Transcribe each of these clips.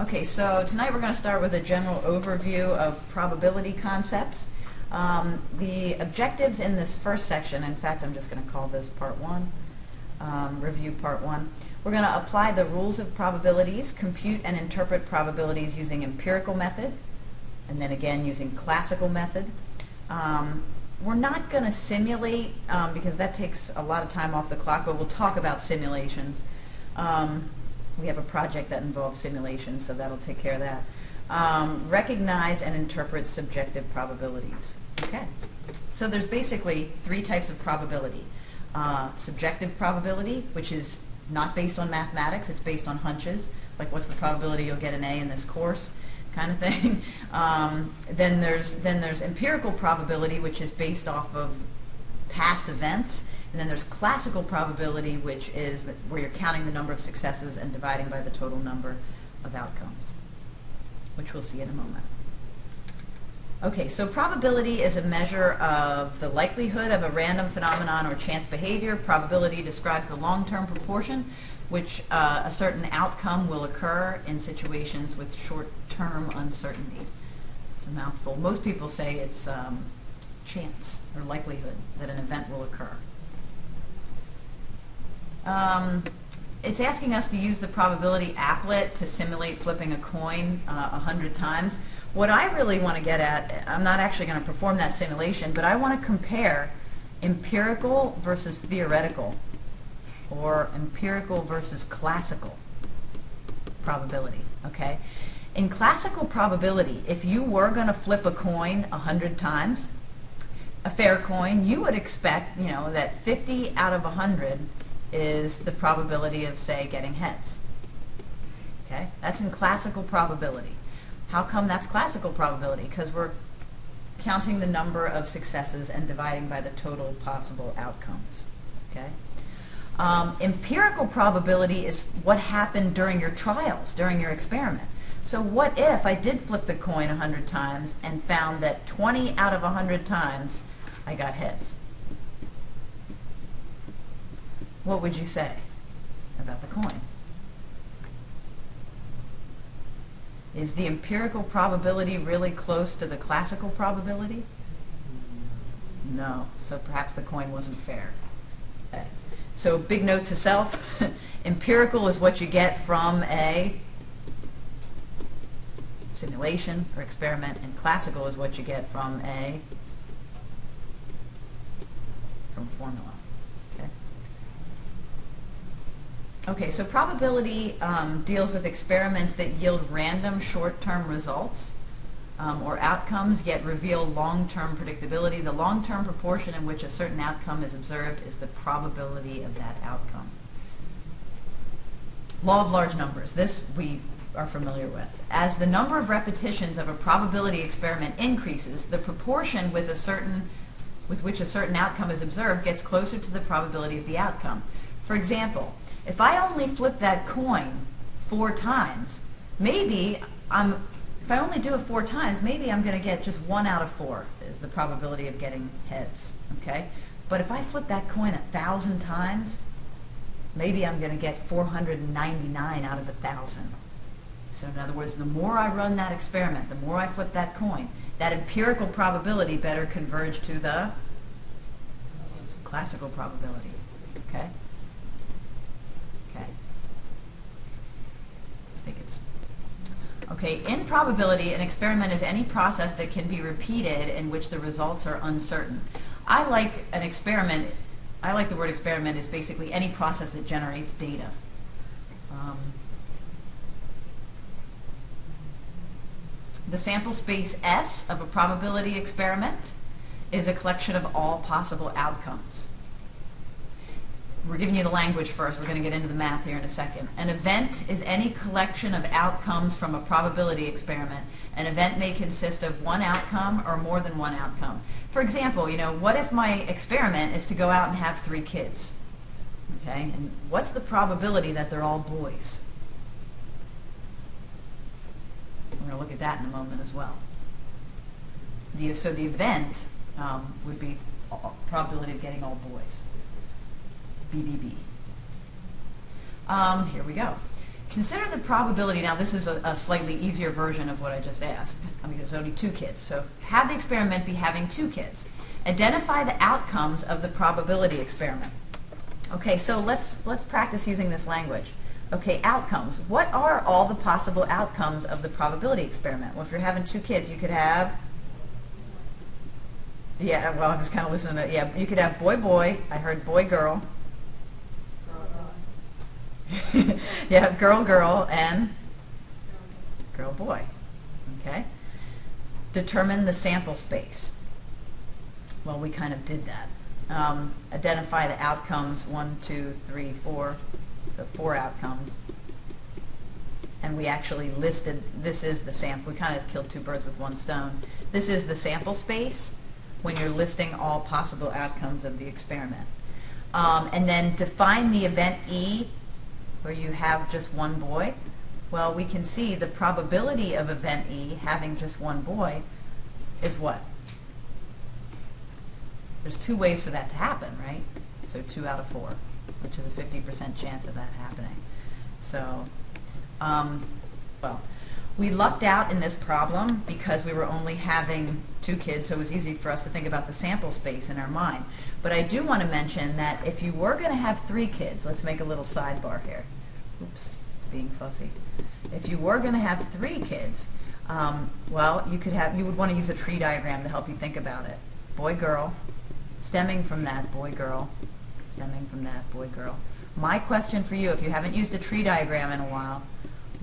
Okay, so tonight we're going to start with a general overview of probability concepts. Um, the objectives in this first section, in fact, I'm just going to call this part one, um, review part one. We're going to apply the rules of probabilities, compute and interpret probabilities using empirical method, and then again using classical method. Um, we're not going to simulate um, because that takes a lot of time off the clock, but we'll talk about simulations. We have a project that involves simulation, so that'll take care of that. Um, recognize and interpret subjective probabilities. Okay. So there's basically three types of probability. Uh, subjective probability, which is not based on mathematics, it's based on hunches, like what's the probability you'll get an A in this course, kind of thing. Um, then there's then there's empirical probability, which is based off of past events, and then there's classical probability, which is where you're counting the number of successes and dividing by the total number of outcomes, which we'll see in a moment. Okay, so probability is a measure of the likelihood of a random phenomenon or chance behavior. Probability describes the long-term proportion which uh, a certain outcome will occur in situations with short-term uncertainty. It's a mouthful. Most people say it's um, chance or likelihood that an event will occur. Um, it's asking us to use the probability applet to simulate flipping a coin uh, a uh, hundred times. What I really want to get at, I'm not actually going to perform that simulation, but I want to compare empirical versus theoretical or empirical versus classical probability, okay? In classical probability, if you were going to flip a coin a 100 times, a fair coin, you would expect, you know, that 50 out of 100 is the probability of, say, getting heads. Okay? That's in classical probability. How come that's classical probability? Because we're counting the number of successes and dividing by the total possible outcomes. Okay? Um, empirical probability is what happened during your trials, during your experiment. So what if I did flip the coin 100 times and found that 20 out of 100 times I got heads? What would you say about the coin? Is the empirical probability really close to the classical probability? No. So perhaps the coin wasn't fair. So big note to self, empirical is what you get from a simulation or experiment, and classical is what you get from a from a formula. Okay. Okay, so probability um, deals with experiments that yield random short-term results um, or outcomes yet reveal long-term predictability. The long-term proportion in which a certain outcome is observed is the probability of that outcome. Law of large numbers. This we are familiar with. As the number of repetitions of a probability experiment increases, the proportion with a certain with which a certain outcome is observed gets closer to the probability of the outcome. For example, if I only flip that coin four times, maybe I'm if I only do it four times, maybe I'm going to get just one out of four is the probability of getting heads, okay? But if I flip that coin a thousand times, maybe I'm going to get 499 out of a thousand. So in other words, the more I run that experiment, the more I flip that coin, that empirical probability better converge to the classical probability, okay? Okay, I think it's Okay, in probability, an experiment is any process that can be repeated in which the results are uncertain. I like an experiment, I like the word experiment is basically any process that generates data. Um, the sample space S of a probability experiment is a collection of all possible outcomes we're giving you the language first. We're going to get into the math here in a second. An event is any collection of outcomes from a probability experiment. An event may consist of one outcome or more than one outcome. For example, you know, what if my experiment is to go out and have three kids? Okay, and what's the probability that they're all boys? We're going to look at that in a moment as well. The, so the event um, would be probability of getting all boys. BBB. Um, here we go. consider the probability, now this is a, a slightly easier version of what I just asked, I mean, there's only two kids. So have the experiment be having two kids. Identify the outcomes of the probability experiment. Okay, so let's, let's practice using this language. Okay, outcomes. What are all the possible outcomes of the probability experiment? Well, if you're having two kids, you could have yeah, well, I was kind of listening to, it. yeah, you could have boy, boy. I heard boy, girl. yeah, girl, girl, and girl, boy. Okay? Determine the sample space. Well, we kind of did that. Um, identify the outcomes, one, two, three, four. So four outcomes. And we actually listed, this is the sample. We kind of killed two birds with one stone. This is the sample space when you're listing all possible outcomes of the experiment. Um, and then define the event E where you have just one boy. Well, we can see the probability of event E having just one boy is what? There's two ways for that to happen, right? So two out of four, which is a 50% chance of that happening. So, um, well, we lucked out in this problem because we were only having two kids, so it was easy for us to think about the sample space in our mind. But I do want to mention that if you were going to have three kids, let's make a little sidebar here. Oops, it's being fussy. If you were going to have three kids, um, well, you could have you would want to use a tree diagram to help you think about it. Boy, girl, stemming from that boy, girl, stemming from that boy, girl. My question for you, if you haven't used a tree diagram in a while,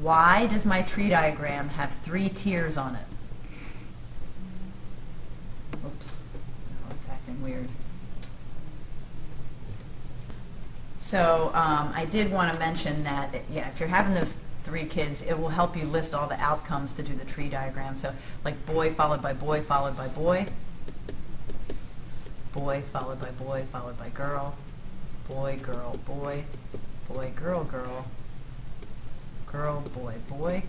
why does my tree diagram have three tiers on it? Oops. Oh, it's acting weird. So um, I did want to mention that, yeah, if you're having those three kids, it will help you list all the outcomes to do the tree diagram. So like boy followed by boy followed by boy, boy followed by boy followed by girl, boy, girl, boy, boy, girl, girl, girl, boy, boy,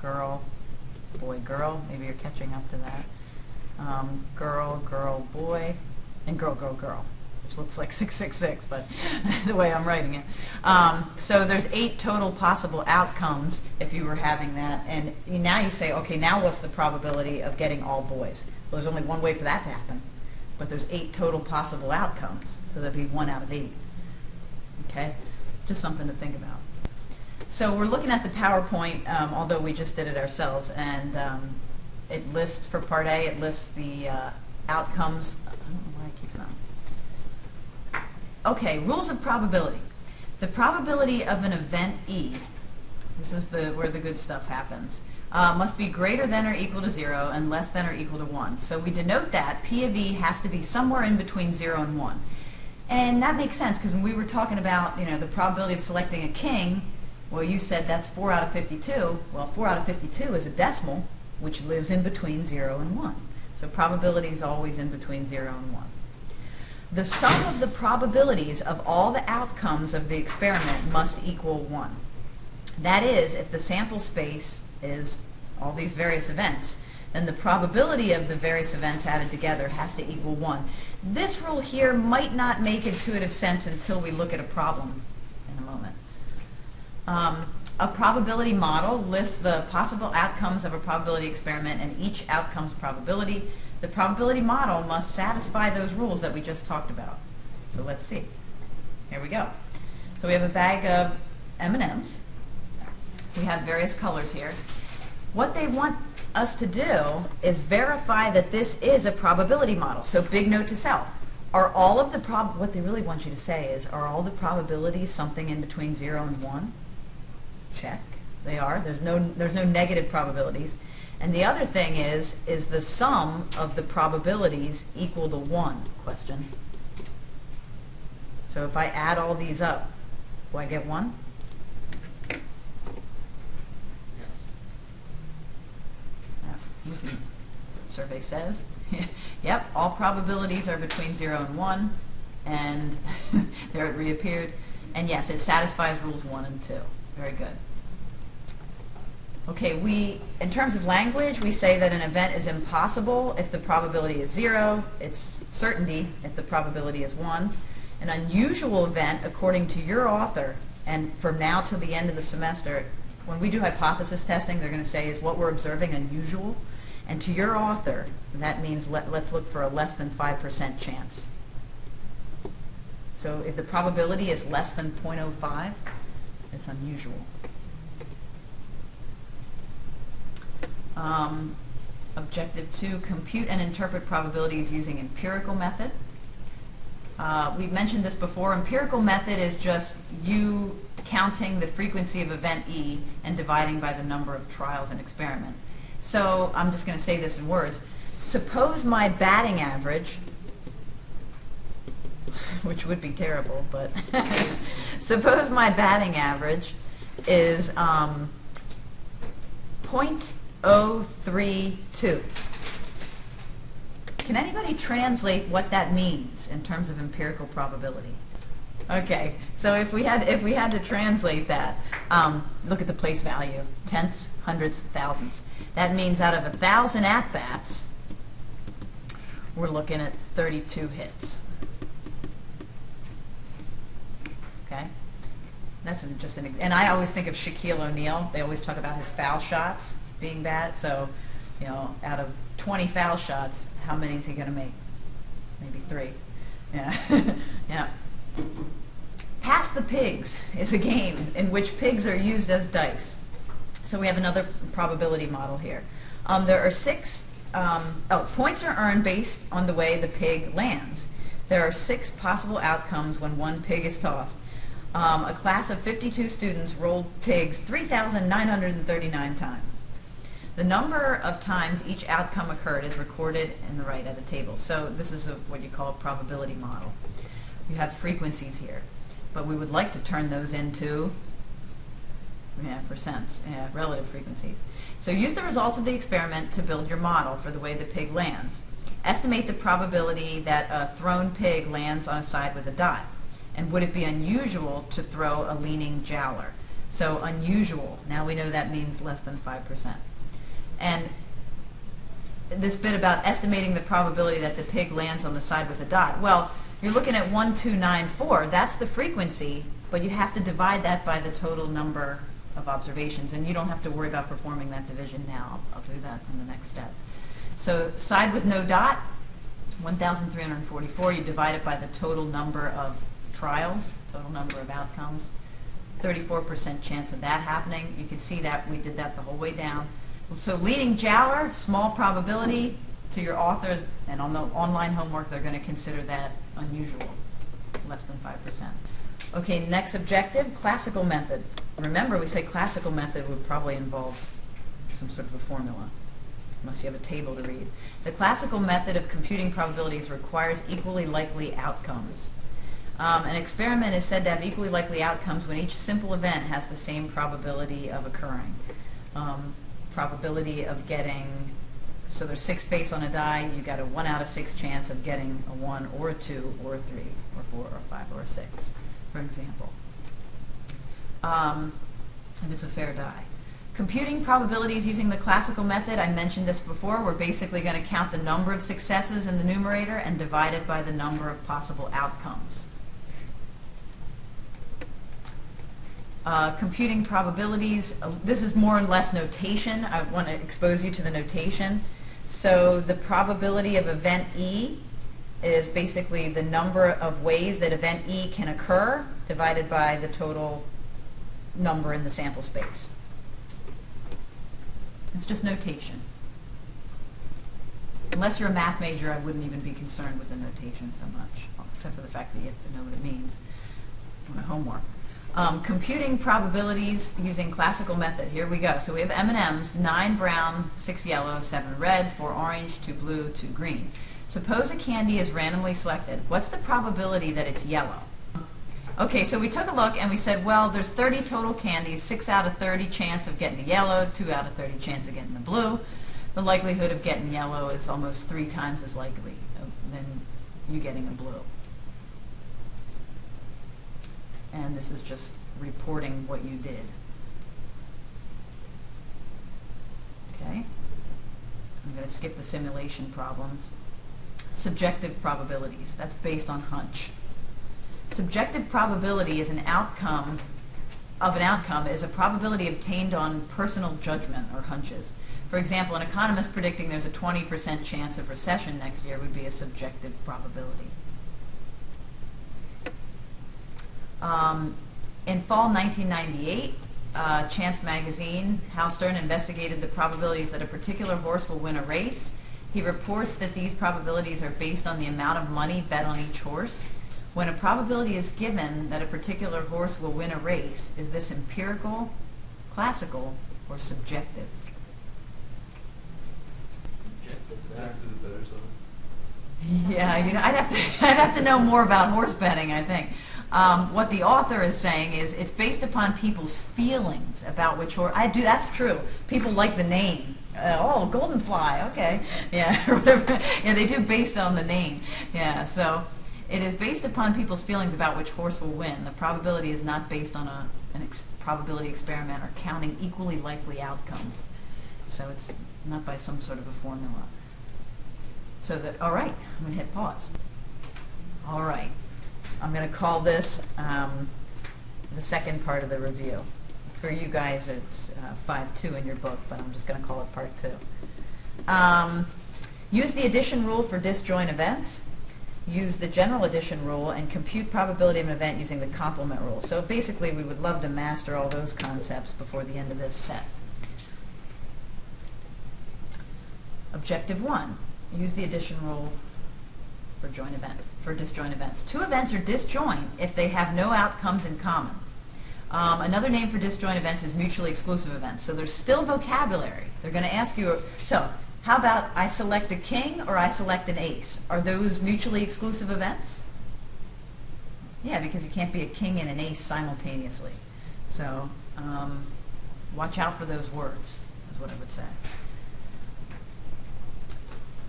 girl, boy, girl. Maybe you're catching up to that. Um, girl, girl, boy, and girl, girl, girl, which looks like 666, but the way I'm writing it. Um, so there's eight total possible outcomes if you were having that. And now you say, okay, now what's the probability of getting all boys? Well, there's only one way for that to happen. But there's eight total possible outcomes. So that'd be one out of eight. Okay? Just something to think about. So we're looking at the PowerPoint, um, although we just did it ourselves, and um, it lists for Part A, it lists the uh, outcomes. I don't know why it keeps on. Okay, rules of probability. The probability of an event E, this is the where the good stuff happens, uh, must be greater than or equal to 0 and less than or equal to 1. So we denote that P of E has to be somewhere in between 0 and 1. And that makes sense because when we were talking about you know the probability of selecting a king, well, you said that's 4 out of 52. Well, 4 out of 52 is a decimal, which lives in between 0 and 1. So probability is always in between 0 and 1. The sum of the probabilities of all the outcomes of the experiment must equal 1. That is, if the sample space is all these various events, then the probability of the various events added together has to equal 1. This rule here might not make intuitive sense until we look at a problem in a moment. Um, a probability model lists the possible outcomes of a probability experiment and each outcome's probability. The probability model must satisfy those rules that we just talked about. So let's see. Here we go. So we have a bag of M&Ms. We have various colors here. What they want us to do is verify that this is a probability model. So big note to self. Are all of the prob what they really want you to say is are all the probabilities something in between 0 and 1? Check. They are. There's no there's no negative probabilities. And the other thing is is the sum of the probabilities equal to 1 question. So if I add all these up, do I get 1? Yes. Uh, hmm. Survey says. yep, all probabilities are between 0 and 1. And there it reappeared. And yes, it satisfies rules 1 and 2. Very good. Okay, we, in terms of language, we say that an event is impossible if the probability is 0. It's certainty if the probability is 1. An unusual event, according to your author, And from now till the end of the semester, when we do hypothesis testing, they're going to say, is what we're observing unusual? And to your author, that means let, let's look for a less than 5% chance. So if the probability is less than 0.05, it's unusual. Um, objective two, compute and interpret probabilities using empirical method. Uh, we've mentioned this before. Empirical method is just you counting the frequency of event E and dividing by the number of trials and experiment. So I'm just going to say this in words. Suppose my batting average, which would be terrible, but suppose my batting average is um, 0.032. Can anybody translate what that means in terms of empirical probability? Okay, so if we had if we had to translate that, um, look at the place value: tenths, hundredths, thousandths. That means out of a thousand at bats, we're looking at 32 hits. Okay, that's just an. And I always think of Shaquille O'Neal. They always talk about his foul shots being bad. So, you know, out of 20 foul shots, how many is he going to make? Maybe three. Yeah, yeah. Pass the Pigs is a game in which pigs are used as dice. So we have another probability model here. Um, there are six, um, oh, points are earned based on the way the pig lands. There are six possible outcomes when one pig is tossed. Um, a class of 52 students rolled pigs 3,939 times. The number of times each outcome occurred is recorded in the right at a table. So this is a, what you call a probability model. You have frequencies here, but we would like to turn those into yeah, percents, yeah, relative frequencies. So use the results of the experiment to build your model for the way the pig lands. Estimate the probability that a thrown pig lands on a side with a dot. And would it be unusual to throw a leaning jowler? So unusual, now we know that means less than 5%. And this bit about estimating the probability that the pig lands on the side with a dot. Well, you're looking at 1294, that's the frequency, but you have to divide that by the total number of observations, and you don't have to worry about performing that division now. I'll, I'll do that in the next step. So side with no dot, 1,344, you divide it by the total number of trials, total number of outcomes, 34% chance of that happening. You can see that we did that the whole way down. So leaning Jowler, small probability to your author, and on the online homework they're going to consider that unusual, less than 5%. Okay, next objective, classical method. Remember, we said classical method would probably involve some sort of a formula, unless you have a table to read. The classical method of computing probabilities requires equally likely outcomes. Um, an experiment is said to have equally likely outcomes when each simple event has the same probability of occurring. Um, probability of getting, so there's six face on a die, you've got a one out of six chance of getting a one or a two or a three or four or five or a six, for example. Um, if it's a fair die. Computing probabilities using the classical method, I mentioned this before, we're basically going to count the number of successes in the numerator and divide it by the number of possible outcomes. Uh, computing probabilities, uh, this is more or less notation. I want to expose you to the notation. So the probability of event E is basically the number of ways that event E can occur divided by the total number in the sample space. It's just notation. Unless you're a math major, I wouldn't even be concerned with the notation so much, except for the fact that you have to know what it means on a homework. Um, computing probabilities using classical method. Here we go. So we have M&Ms, 9 brown, 6 yellow, 7 red, 4 orange, 2 blue, 2 green. Suppose a candy is randomly selected. What's the probability that it's yellow? Okay, so we took a look and we said, well, there's 30 total candies, 6 out of 30 chance of getting the yellow, 2 out of 30 chance of getting the blue. The likelihood of getting yellow is almost three times as likely than you getting a blue. And this is just reporting what you did. Okay? I'm going to skip the simulation problems. Subjective probabilities. That's based on hunch. Subjective probability is an outcome of an outcome is a probability obtained on personal judgment or hunches. For example, an economist predicting there's a 20% chance of recession next year would be a subjective probability. Um, in fall 1998, uh, Chance Magazine, Hal Stern investigated the probabilities that a particular horse will win a race. He reports that these probabilities are based on the amount of money bet on each horse. When a probability is given that a particular horse will win a race, is this empirical, classical, or subjective? Back to the better side. Yeah, you know, I'd have to, I'd have to know more about horse betting, I think. Um, what the author is saying is it's based upon people's feelings about which horse. I do. That's true. People like the name. Uh, oh, golden fly. Okay. Yeah. whatever. Yeah, they do based on the name. Yeah. So it is based upon people's feelings about which horse will win. The probability is not based on a an ex- probability experiment or counting equally likely outcomes. So it's not by some sort of a formula. So that, all right, I'm to hit pause. All right, I'm going to call this um, the second part of the review. For you guys, it's uh, 5-2 in your book, but I'm just going to call it part two. Um, use the addition rule for disjoint events. Use the general addition rule and compute probability of an event using the complement rule. So basically, we would love to master all those concepts before the end of this set. Objective one, use the addition rule for joint events, for disjoint events. Two events are disjoint if they have no outcomes in common. Um, another name for disjoint events is mutually exclusive events. So there's still vocabulary. They're going to ask you, so how about I select a king or I select an ace? Are those mutually exclusive events? Yeah, because you can't be a king and an ace simultaneously. So um, watch out for those words, is what I would say.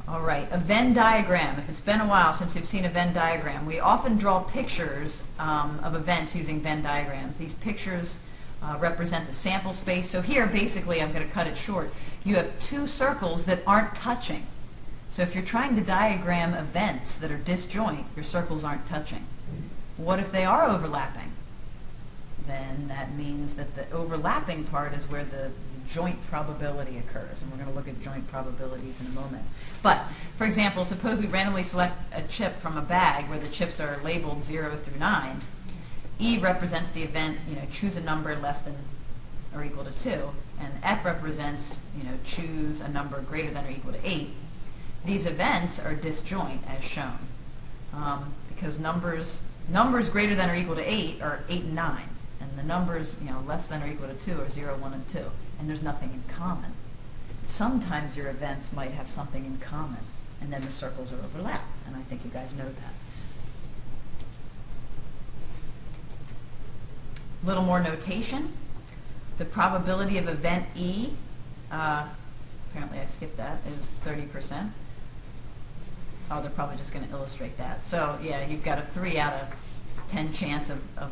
All right, a Venn diagram. If it's been a while since you've seen a Venn diagram, we often draw pictures um, of events using Venn diagrams. These pictures uh, represent the sample space. So here, basically, I'm going to cut it short. You have two circles that aren't touching. So if you're trying to diagram events that are disjoint, your circles aren't touching. What if they are overlapping? Then that means that the overlapping part is where the joint probability occurs, and we're going to look at joint probabilities in a moment. But, for example, suppose we randomly select a chip from a bag where the chips are labeled 0 through 9. E represents the event, you know, choose a number less than or equal to 2, and F represents, you know, choose a number greater than or equal to 8. These events are disjoint, as shown, um, because numbers numbers greater than or equal to 8 are 8 and 9, and the numbers, you know, less than or equal to 2 are 0, 1, and 2 and there's nothing in common. Sometimes your events might have something in common, and then the circles are overlap, and I think you guys know that. A little more notation. The probability of event E, uh, apparently I skipped that, is 30%. Oh, they're probably just going to illustrate that. So yeah, you've got a 3 out of 10 chance of, of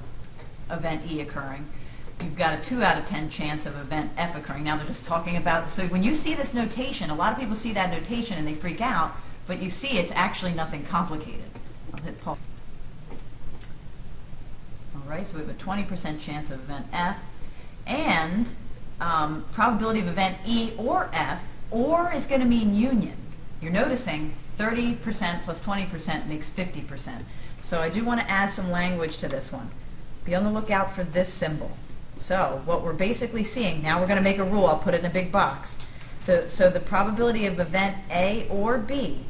event E occurring you've got a 2 out of 10 chance of event F occurring. Now they're just talking about, so when you see this notation, a lot of people see that notation and they freak out, but you see it's actually nothing complicated. I'll hit pause. All right, so we have a 20% chance of event F, and um, probability of event E or F, or is going to mean union. You're noticing 30% plus 20% makes 50%. So I do want to add some language to this one. Be on the lookout for this symbol. So what we're basically seeing, now we're going to make a rule, I'll put it in a big box. The, so the probability of event A or B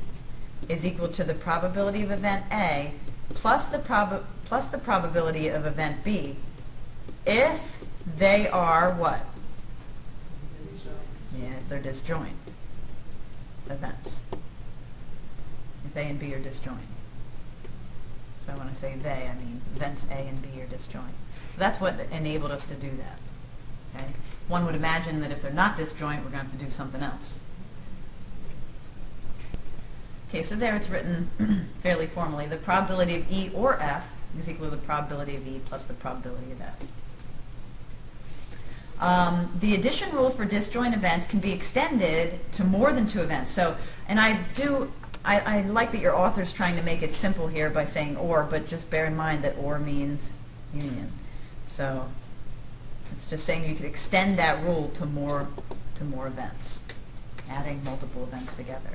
is equal to the probability of event A plus the, prob plus the probability of event B if they are what? Yeah, they're disjoint events. If A and B are disjoint. So when I say they, I mean events A and B are disjoint. So that's what enabled us to do that. Okay? One would imagine that if they're not disjoint, we're going to have to do something else. Okay, so there it's written fairly formally. The probability of E or F is equal to the probability of E plus the probability of F. Um, the addition rule for disjoint events can be extended to more than two events. So, and I do, I, I like that your author's trying to make it simple here by saying or, but just bear in mind that or means union. So It's just saying you could extend that rule to more, to more events, adding multiple events together.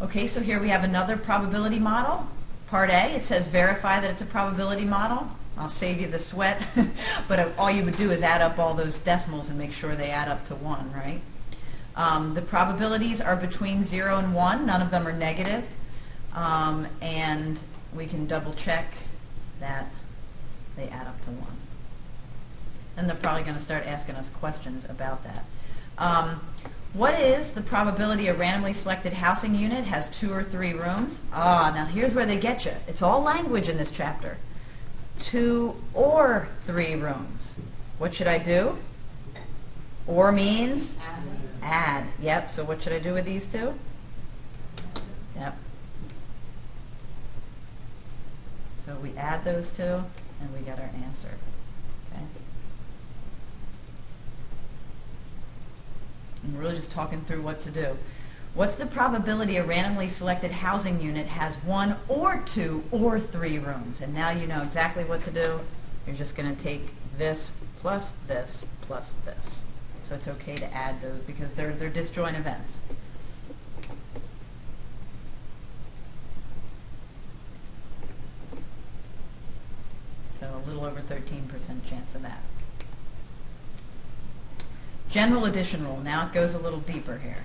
Okay, so here we have another probability model. Part A, it says verify that it's a probability model. I'll save you the sweat, but all you would do is add up all those decimals and make sure they add up to 1, right? Um, the probabilities are between 0 and 1. None of them are negative. Um, and we can double check that they add up to 1. And they're probably going to start asking us questions about that. Um, what is the probability a randomly selected housing unit has two or three rooms? Ah, now here's where they get you. It's all language in this chapter. Two or three rooms. What should I do? Or means? Add. Yep, so what should I do with these two? Yep. So we add those two, and we get our answer. Okay? And we're really just talking through what to do. What's the probability a randomly selected housing unit has one or two or three rooms? And now you know exactly what to do. You're just going to take this plus this plus this. So it's okay to add those because they're, they're disjoint events. So a little over 13% chance of that. General addition rule. Now it goes a little deeper here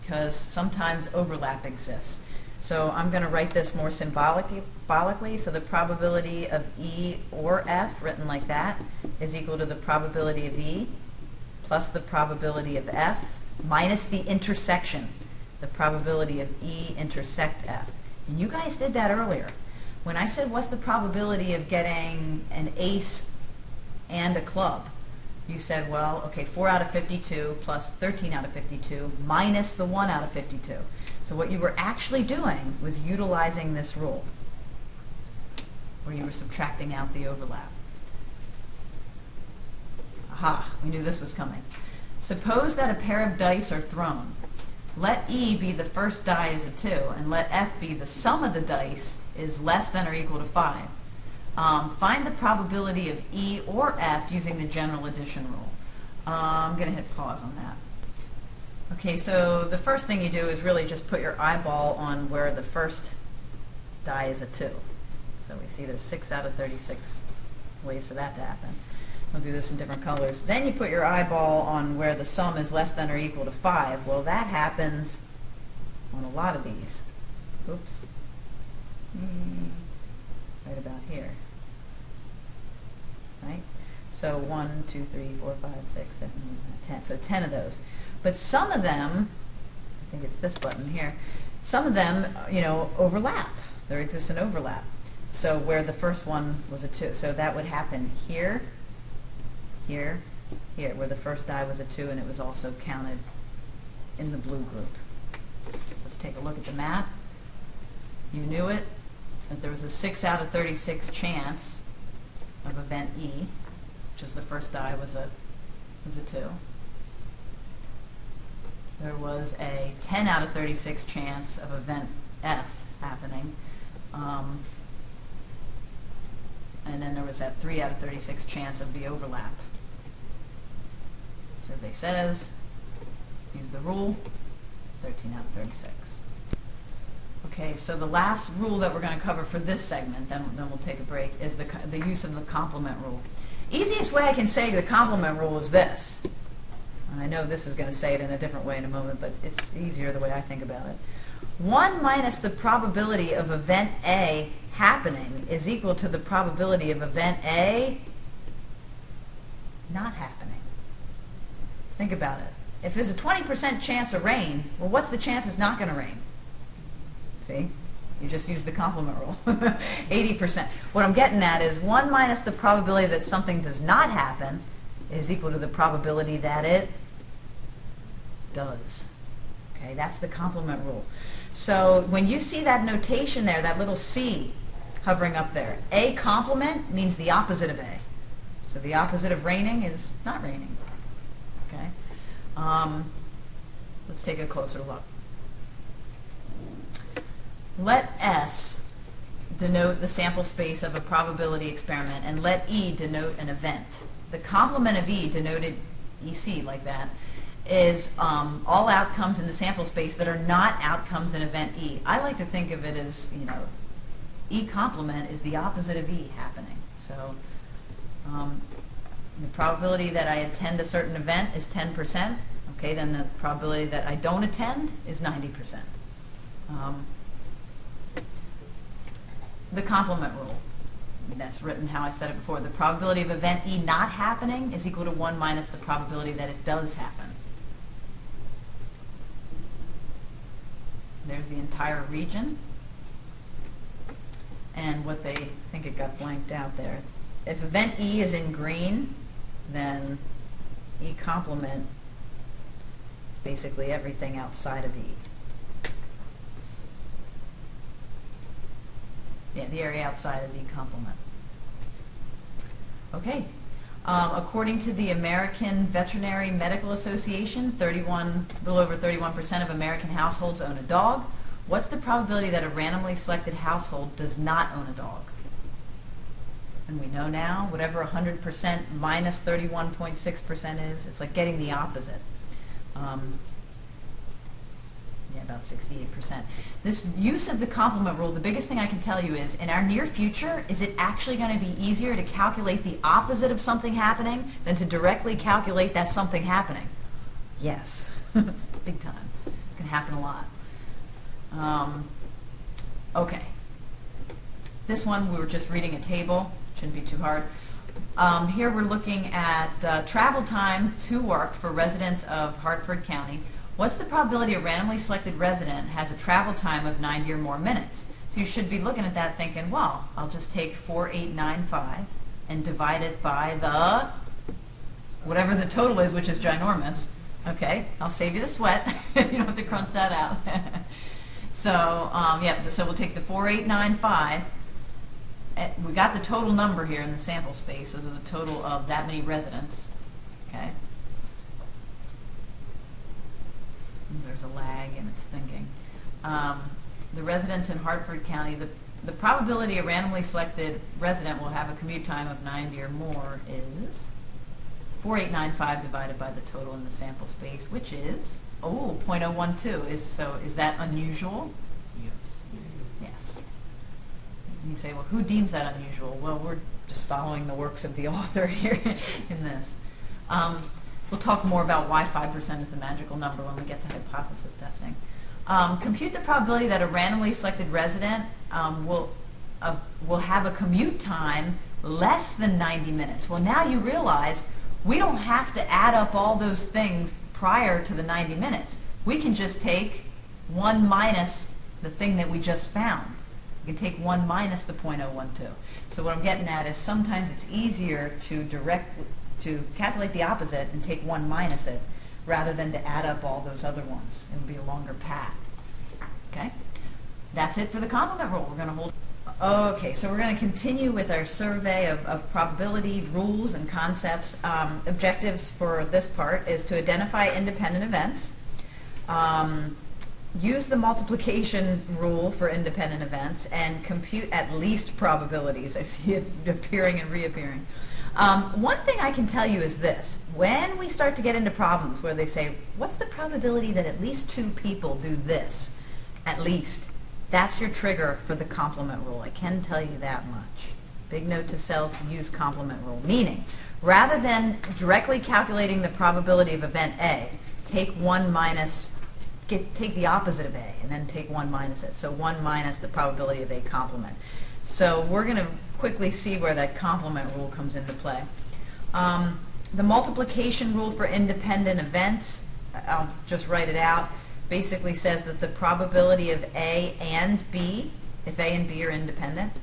because sometimes overlap exists. So I'm going to write this more symbolically. So the probability of E or F, written like that, is equal to the probability of E plus the probability of F minus the intersection, the probability of E intersect F. And you guys did that earlier. When I said what's the probability of getting an ace and a club, you said, well, okay, 4 out of 52 plus 13 out of 52 minus the 1 out of 52. So what you were actually doing was utilizing this rule, where you were subtracting out the overlap. Aha, we knew this was coming. Suppose that a pair of dice are thrown. Let E be the first die as a 2, and let F be the sum of the dice is less than or equal to 5. Um, find the probability of E or F using the general addition rule. Uh, I'm going to hit pause on that. Okay, so the first thing you do is really just put your eyeball on where the first die is a 2. So we see there's 6 out of 36 ways for that to happen. We'll do this in different colors. Then you put your eyeball on where the sum is less than or equal to 5. Well, that happens on a lot of these. Oops. Mm, right about here. Right? So 1, 2, 3, 4, 5, 6, 7, 8, 9, 10. So 10 of those. But some of them, I think it's this button here, some of them, you know, overlap. There exists an overlap. So where the first one was a 2. So that would happen here, here, here, where the first die was a 2 and it was also counted in the blue group. Let's take a look at the map. You knew it, that there was a 6 out of 36 chance of event E, which is the first die was a, was a 2. There was a 10 out of 36 chance of event F happening. Um, and then there was that 3 out of 36 chance of the overlap. Survey says, use the rule, 13 out of 36. Okay, so the last rule that we're going to cover for this segment, then, then we'll take a break, is the, the use of the complement rule. Easiest way I can say the complement rule is this. And I know this is going to say it in a different way in a moment, but it's easier the way I think about it. 1 minus the probability of event A happening is equal to the probability of event A not happening. Think about it. If there's a 20% chance of rain, well, what's the chance it's not going to rain? See? You just use the complement rule. 80%. What I'm getting at is 1 minus the probability that something does not happen is equal to the probability that it does. Okay, that's the complement rule. So when you see that notation there, that little C hovering up there, A complement means the opposite of A. So the opposite of raining is not raining. Okay? Um, let's take a closer look. Let S denote the sample space of a probability experiment, and let E denote an event. The complement of E denoted EC like that is um, all outcomes in the sample space that are not outcomes in event E. I like to think of it as, you know, E complement is the opposite of E happening. So um, the probability that I attend a certain event is 10%. Okay, then the probability that I don't attend is 90%. Um, the complement rule. That's written how I said it before. The probability of event E not happening is equal to 1 minus the probability that it does happen. There's the entire region. And what they, I think it got blanked out there. If event E is in green, then E complement is basically everything outside of E. Yeah, the area outside is E complement. Okay. Um, according to the American Veterinary Medical Association, 31, a little over 31% of American households own a dog. What's the probability that a randomly selected household does not own a dog? And we know now, whatever 100% minus 31.6% is, it's like getting the opposite. Um, yeah, about 68%. This use of the complement rule, the biggest thing I can tell you is, in our near future, is it actually going to be easier to calculate the opposite of something happening than to directly calculate that something happening? Yes, big time. It's going to happen a lot. Um, okay. This one, we were just reading a table. Shouldn't be too hard. Um, here we're looking at uh, travel time to work for residents of Hartford County. What's the probability a randomly selected resident has a travel time of 90 or more minutes? So you should be looking at that thinking, well, I'll just take 4895 and divide it by the, whatever the total is, which is ginormous. Okay, I'll save you the sweat. you don't have to crunch that out. so, um, yeah, so we'll take the 4895. Eh, We got the total number here in the sample space, so the total of that many residents. Okay. There's a lag in its thinking. Um, the residents in Hartford County, the, the probability a randomly selected resident will have a commute time of 90 or more is 4895 divided by the total in the sample space, which is, oh, 0.012. Is, so is that unusual? Yes. Yes. And you say, well, who deems that unusual? Well, we're just following the works of the author here in this. Um, we'll talk more about why 5% is the magical number when we get to hypothesis testing. Um, compute the probability that a randomly selected resident um, will, uh, will have a commute time less than 90 minutes. Well, now you realize we don't have to add up all those things prior to the 90 minutes. We can just take 1 minus the thing that we just found. You can take 1 minus the 0.012. So what I'm getting at is sometimes it's easier to direct, to calculate the opposite and take 1 minus it rather than to add up all those other ones. It would be a longer path. Okay? That's it for the complement rule. We're going to hold. Okay, so we're going to continue with our survey of, of probability rules and concepts. Um, objectives for this part is to identify independent events, um, use the multiplication rule for independent events, and compute at least probabilities. I see it appearing and reappearing. Um, one thing I can tell you is this. When we start to get into problems where they say, what's the probability that at least two people do this? At least. That's your trigger for the complement rule. I can tell you that much. Big note to self, use complement rule. Meaning, rather than directly calculating the probability of event A, take 1 minus, get, take the opposite of A, and then take 1 minus it. So 1 minus the probability of A complement. So we're going to quickly see where that complement rule comes into play. Um, the multiplication rule for independent events, I'll just write it out, basically says that the probability of A and B, if A and B are independent,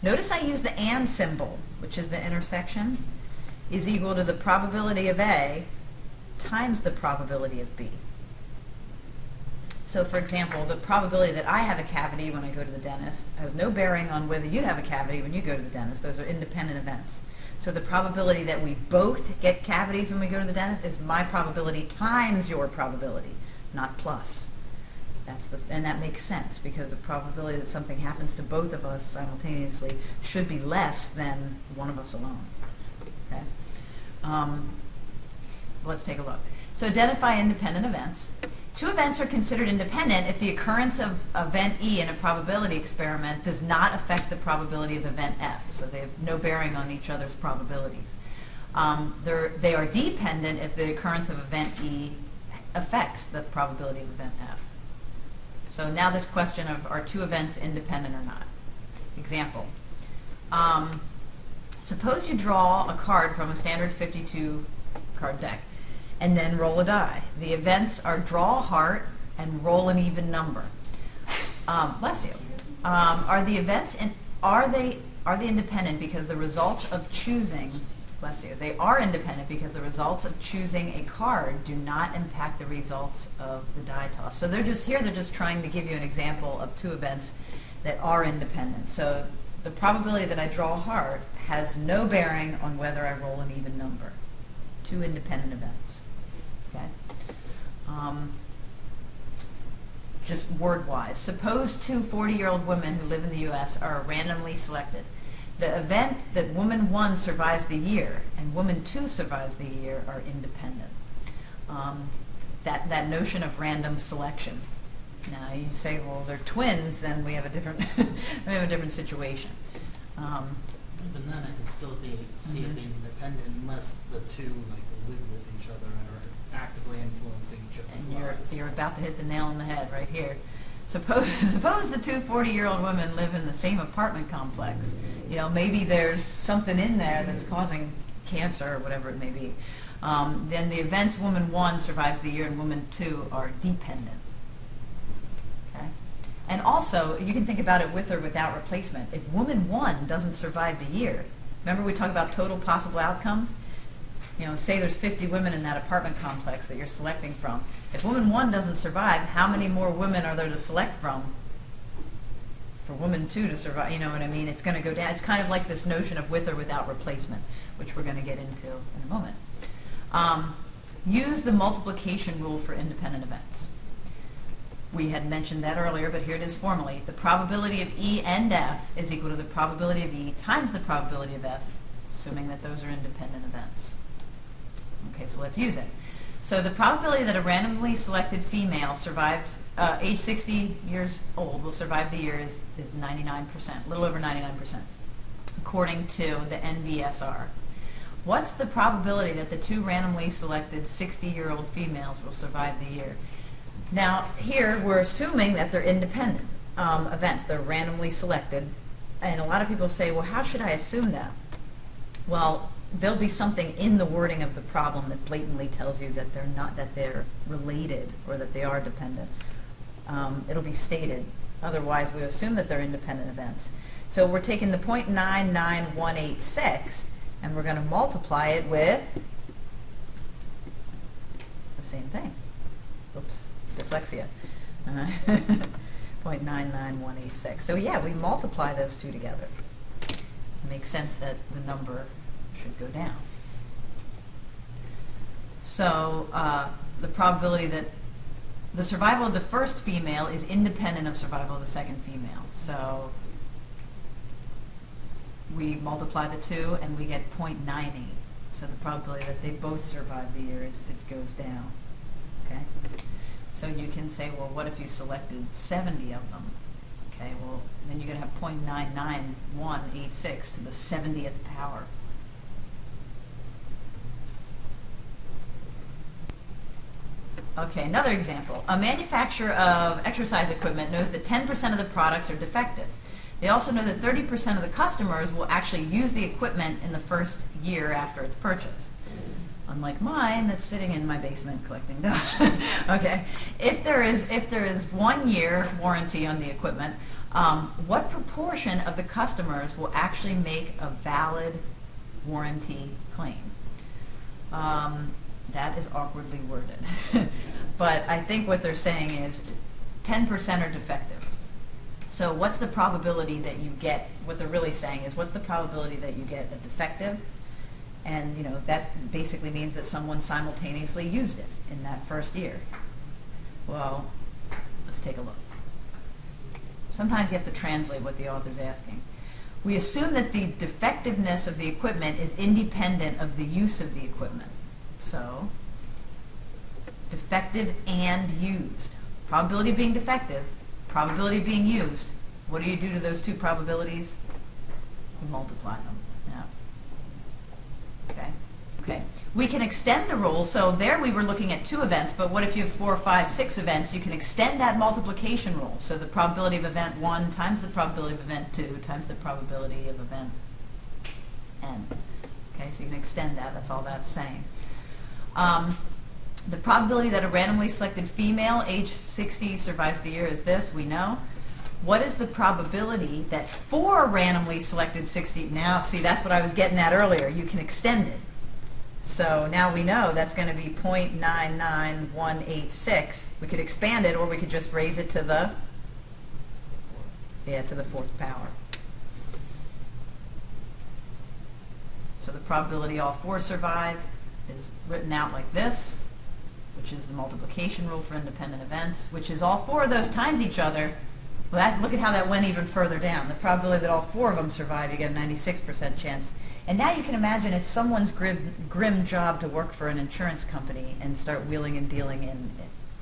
notice I use the and symbol, which is the intersection, is equal to the probability of A times the probability of B. So for example, the probability that I have a cavity when I go to the dentist has no bearing on whether you have a cavity when you go to the dentist. Those are independent events. So the probability that we both get cavities when we go to the dentist is my probability times your probability, not plus. That's the, and that makes sense, because the probability that something happens to both of us simultaneously should be less than one of us alone. Okay? Um, let's take a look. So identify independent events. Two events are considered independent if the occurrence of event E in a probability experiment does not affect the probability of event F. So they have no bearing on each other's probabilities. Um, they are dependent if the occurrence of event E affects the probability of event F. So now this question of are two events independent or not? Example. Um, suppose you draw a card from a standard 52 card deck and then roll a die. The events are draw a heart and roll an even number. Um, bless you. Um, are the events in, are they are they independent because the results of choosing bless you they are independent because the results of choosing a card do not impact the results of the die toss. So they're just here they're just trying to give you an example of two events that are independent. So the probability that I draw a heart has no bearing on whether I roll an even number. Two independent events. Um, just word-wise. Suppose two 40-year-old women who live in the U.S. are randomly selected. The event that woman one survives the year and woman two survives the year are independent. Um, that, that notion of random selection. Now you say, well, they're twins, then we have a different, we have a different situation. Um, Even then, it could still be, see it Mhm. being independent unless the two like live with each other and are actively influencing each other's And you're, lives. you're about to hit the nail on the head right here. Suppose, suppose the two 40-year-old women live in the same apartment complex. You know, maybe there's something in there that's causing cancer or whatever it may be. Um, then the events woman one survives the year and woman two are dependent. Okay? And also, you can think about it with or without replacement. If woman one doesn't survive the year, remember we talked about total possible outcomes? You know, say there's 50 women in that apartment complex that you're selecting from. If woman one doesn't survive, how many more women are there to select from for woman two to survive? You know what I mean? It's going to go down. It's kind of like this notion of with or without replacement, which we're going to get into in a moment. Um, use the multiplication rule for independent events. We had mentioned that earlier, but here it is formally. The probability of E and F is equal to the probability of E times the probability of F, assuming that those are independent events. Okay, so let's use it. So the probability that a randomly selected female survives, uh, age 60 years old, will survive the year is, is 99%, a little over 99%, according to the NVSR. What's the probability that the two randomly selected 60-year-old females will survive the year? Now, here we're assuming that they're independent um, events. They're randomly selected. And a lot of people say, well, how should I assume that? Well, there'll be something in the wording of the problem that blatantly tells you that they're not, that they're related or that they are dependent. Um, it'll be stated. Otherwise, we assume that they're independent events. So we're taking the 0.99186 and we're going to multiply it with the same thing. Oops, dyslexia. Uh, 0.99186. So yeah, we multiply those two together. It makes sense that the number should go down. So uh, the probability that the survival of the first female is independent of survival of the second female. So we multiply the two and we get 0.98. So the probability that they both survive the year is it goes down. Okay. So you can say, well, what if you selected 70 of them? Okay, well, then you're going to have 0.99186 to the 70th power. Okay, another example. A manufacturer of exercise equipment knows that 10% of the products are defective. They also know that 30% of the customers will actually use the equipment in the first year after its purchase. Unlike mine that's sitting in my basement collecting dust. okay, if there is if there is one year warranty on the equipment, um, what proportion of the customers will actually make a valid warranty claim? Um, that is awkwardly worded. but I think what they're saying is 10% are defective. So what's the probability that you get, what they're really saying is what's the probability that you get a defective? And, you know, that basically means that someone simultaneously used it in that first year. Well, Let's take a look. Sometimes you have to translate what the author's asking. We assume that the defectiveness of the equipment is independent of the use of the equipment. So, defective and used. Probability of being defective, probability of being used. What do you do to those two probabilities? You multiply them. Yeah. Okay. Okay. We can extend the rule. So there we were looking at two events, but what if you have four, five, six events? You can extend that multiplication rule. So the probability of event one times the probability of event two times the probability of event n. Okay, so you can extend that. That's all that's saying. Um, the probability that a randomly selected female, age 60, survives the year is this, we know. What is the probability that four randomly selected 60, now, see, that's what I was getting at earlier. You can extend it. So now we know that's going to be 0.99186. We could expand it, or we could just raise it to the, yeah, to the fourth power. So the probability all four survive is written out like this, which is the multiplication rule for independent events, which is all four of those times each other. Well, that, look at how that went even further down. The probability that all four of them survive, you get a 96% chance. And now you can imagine it's someone's grim, grim job to work for an insurance company and start wheeling and dealing in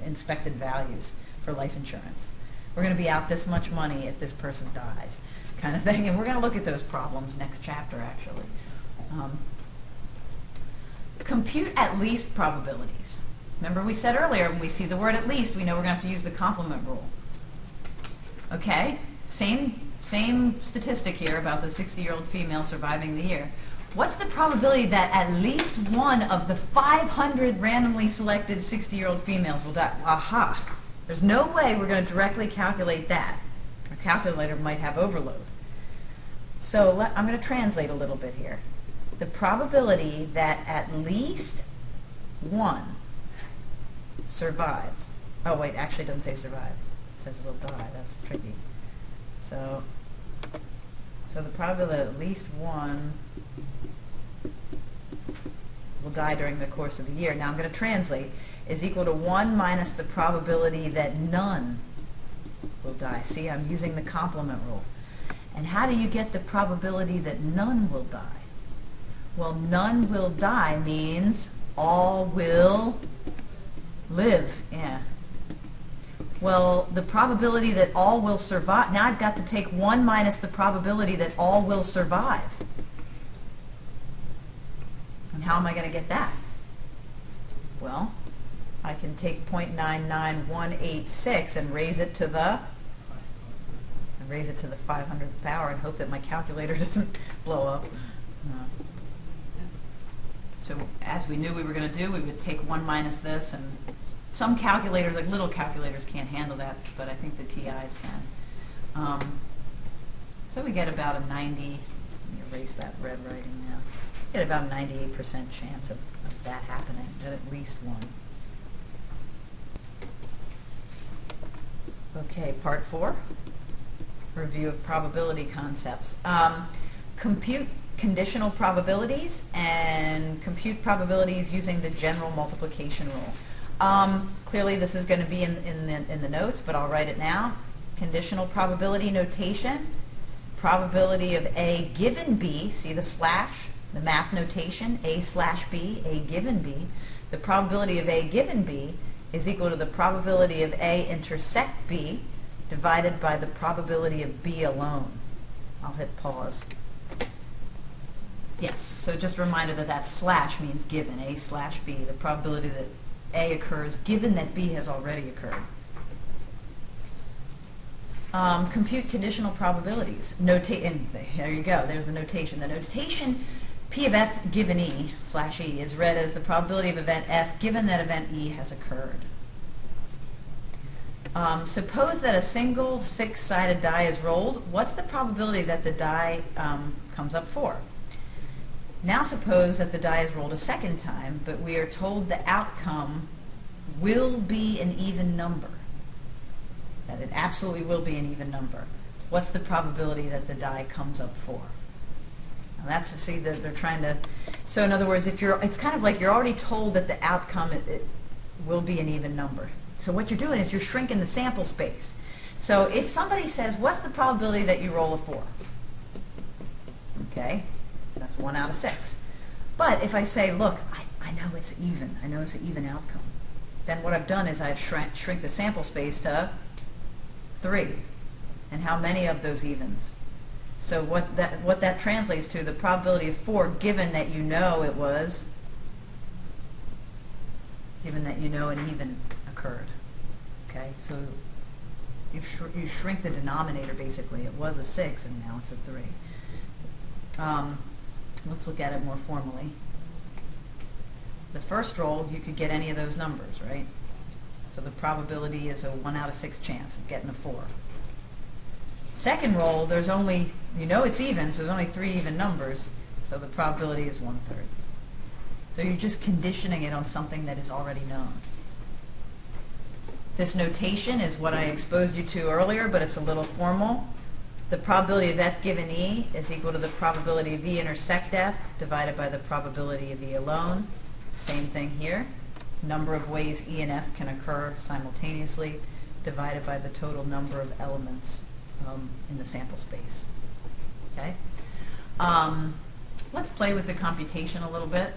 inspected values for life insurance. We're going to be out this much money if this person dies, kind of thing. And we're going to look at those problems next chapter, actually. Um, compute at least probabilities. Remember we said earlier, when we see the word at least, we know we're going to have to use the complement rule. Okay, same, same statistic here about the 60-year-old female surviving the year. What's the probability that at least one of the 500 randomly selected 60-year-old females will die? Aha! There's no way we're going to directly calculate that. Our calculator might have overload. So I'm going to translate a little bit here. The probability that at least one survives. Oh wait, actually it doesn't say survives. It says will die. That's tricky. So, so the probability that at least one will die during the course of the year. Now I'm going to translate is equal to 1 minus the probability that none will die. See, I'm using the complement rule. And how do you get the probability that none will die? Well, none will die means all will live. Yeah. Well, the probability that all will survive, now I've got to take 1 minus the probability that all will survive. And how am I going to get that? Well, I can take 0.99186 and raise it to the raise it to the 500th power and hope that my calculator doesn't blow up. So as we knew we were going to do, we would take 1 minus this, and some calculators, like little calculators, can't handle that, but I think the TIs can. Um, so we get about a 90, let me erase that red writing now, get about a 98% chance of, of that happening, that at least one. Okay, part four, review of probability concepts. Um, compute conditional probabilities and compute probabilities using the general multiplication rule. Um, clearly this is going to be in, in, the, in the notes, but I'll write it now. Conditional probability notation, probability of A given B, see the slash, the math notation, A slash B, A given B. The probability of A given B is equal to the probability of A intersect B divided by the probability of B alone. I'll hit pause. Yes, so just a reminder that that slash means given, A slash B, the probability that A occurs given that B has already occurred. Um, compute conditional probabilities. Nota and there you go, there's the notation. The notation P of F given E slash E is read as the probability of event F given that event E has occurred. Um, suppose that a single six-sided die is rolled. What's the probability that the die um, comes up four? Now suppose that the die is rolled a second time, but we are told the outcome will be an even number. That it absolutely will be an even number. What's the probability that the die comes up four? Now that's to see that they're trying to. So in other words, if you're, it's kind of like you're already told that the outcome it, it will be an even number. So what you're doing is you're shrinking the sample space. So if somebody says, what's the probability that you roll a four? Okay, that's one out of six. But if I say, look, I, I know it's even, I know it's an even outcome, then what I've done is I've shrink, shrink the sample space to three. And how many of those evens? So what that, what that translates to, the probability of four, given that you know it was, given that you know an even occurred. Okay, so you, you shrink the denominator basically. It was a six and now it's a three. Um, let's look at it more formally. The first roll, you could get any of those numbers, right? So the probability is a one out of six chance of getting a four. Second roll, there's only, you know it's even, so there's only three even numbers, so the probability is one third. So you're just conditioning it on something that is already known. This notation is what I exposed you to earlier, but it's a little formal. The probability of f given e is equal to the probability of e intersect f divided by the probability of e alone. Same thing here. Number of ways e and f can occur simultaneously divided by the total number of elements um, in the sample space. Okay? Um, let's play with the computation a little bit.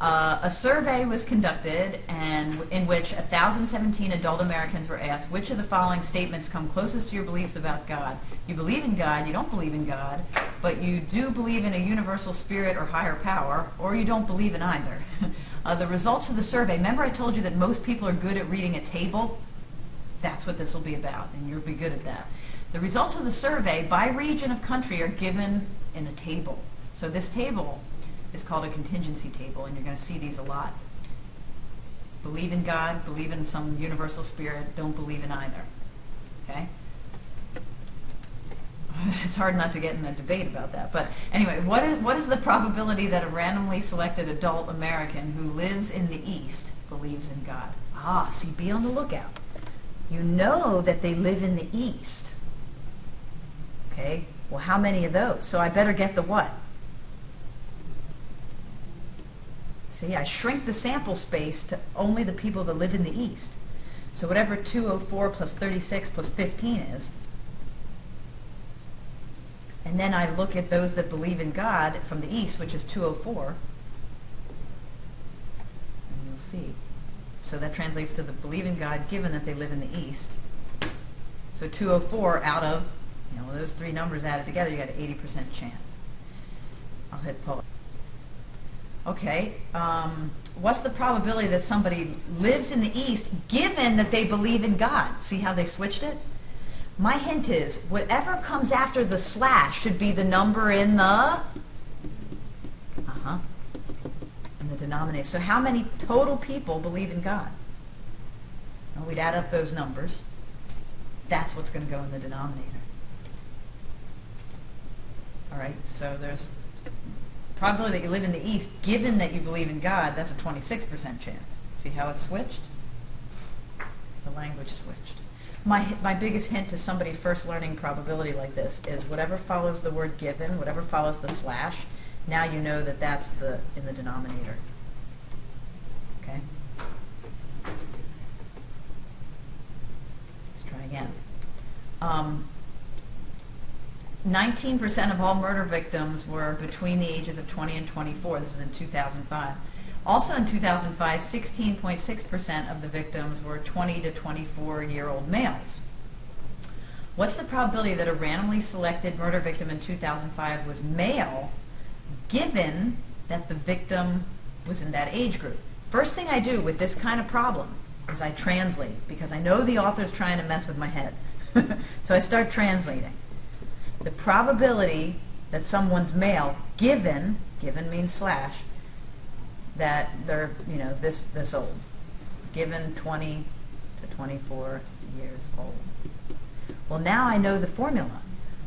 Uh, a survey was conducted and in which 1,017 adult Americans were asked which of the following statements come closest to your beliefs about God. You believe in God, you don't believe in God, but you do believe in a universal spirit or higher power, or you don't believe in either. uh, the results of the survey, remember I told you that most people are good at reading a table? That's what this will be about, and you'll be good at that. The results of the survey by region of country are given in a table. So this table is called a contingency table, and you're going to see these a lot. Believe in God, believe in some universal spirit, don't believe in either. Okay? It's hard not to get in a debate about that. But anyway, what is, what is the probability that a randomly selected adult American who lives in the East believes in God? Ah, see, be on the lookout. You know that they live in the East. Okay? Well, how many of those? So I better get the what? See, I shrink the sample space to only the people that live in the East. So whatever 204 plus 36 plus 15 is, and then I look at those that believe in God from the East, which is 204, and you'll see. So that translates to the believe in God given that they live in the East. So 204 out of, you know, those three numbers added together, you got an 80% chance. I'll hit pause. Okay, um, what's the probability that somebody lives in the East given that they believe in God? See how they switched it? My hint is whatever comes after the slash should be the number in the uh-huh in the denominator. So how many total people believe in God? Well, we'd add up those numbers. That's what's going to go in the denominator. All right, so there's probability that you live in the East, given that you believe in God, that's a 26% chance. See how it switched? The language switched. My, my biggest hint to somebody first learning probability like this is whatever follows the word given, whatever follows the slash, now you know that that's the in the denominator. Okay? Let's try again. Um, 19% of all murder victims were between the ages of 20 and 24. This was in 2005. Also in 2005, 16.6% of the victims were 20 to 24 year old males. What's the probability that a randomly selected murder victim in 2005 was male, given that the victim was in that age group? First thing I do with this kind of problem is I translate, because I know the author's trying to mess with my head. so I start translating the probability that someone's male, given, given means slash, that they're, you know, this, this old, given 20 to 24 years old. Well, now I know the formula.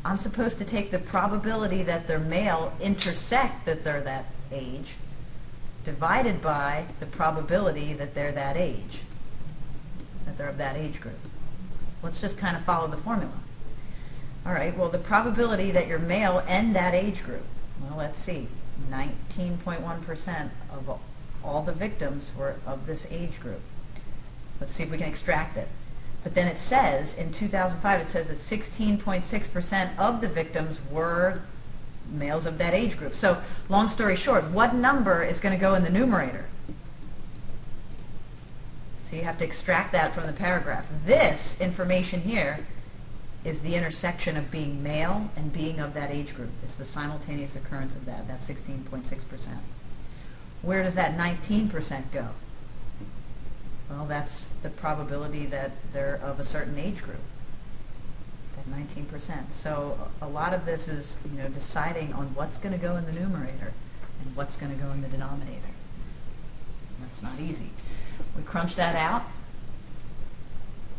I'm supposed to take the probability that they're male intersect that they're that age, divided by the probability that they're that age, that they're of that age group. Let's just kind of follow the formula. All right, well, the probability that you're male and that age group, well, let's see, 19.1% of all the victims were of this age group. Let's see if we can extract it. But then it says, in 2005, it says that 16.6% of the victims were males of that age group. So, long story short, what number is going to go in the numerator? So you have to extract that from the paragraph. This information here is the intersection of being male and being of that age group. It's the simultaneous occurrence of that, that 16.6%. Where does that 19% go? Well, that's the probability that they're of a certain age group. That 19%. So a lot of this is, you know, deciding on what's going to go in the numerator and what's going to go in the denominator. That's not easy. We crunch that out.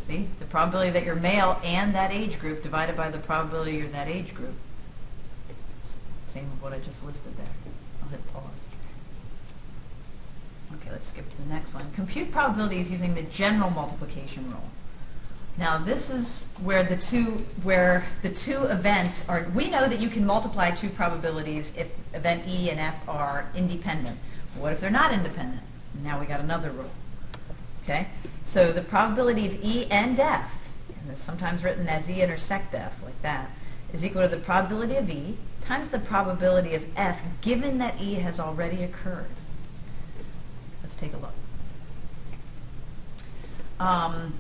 See, the probability that you're male and that age group divided by the probability you're that age group. Same with what I just listed there. I'll hit pause. Okay, let's skip to the next one. Compute probabilities using the general multiplication rule. Now this is where the two where the two events are we know that you can multiply two probabilities if event E and F are independent. What if they're not independent? Now we got another rule. Okay? So the probability of E and F, and it's sometimes written as E intersect F like that, is equal to the probability of E times the probability of F given that E has already occurred. Let's take a look. Um,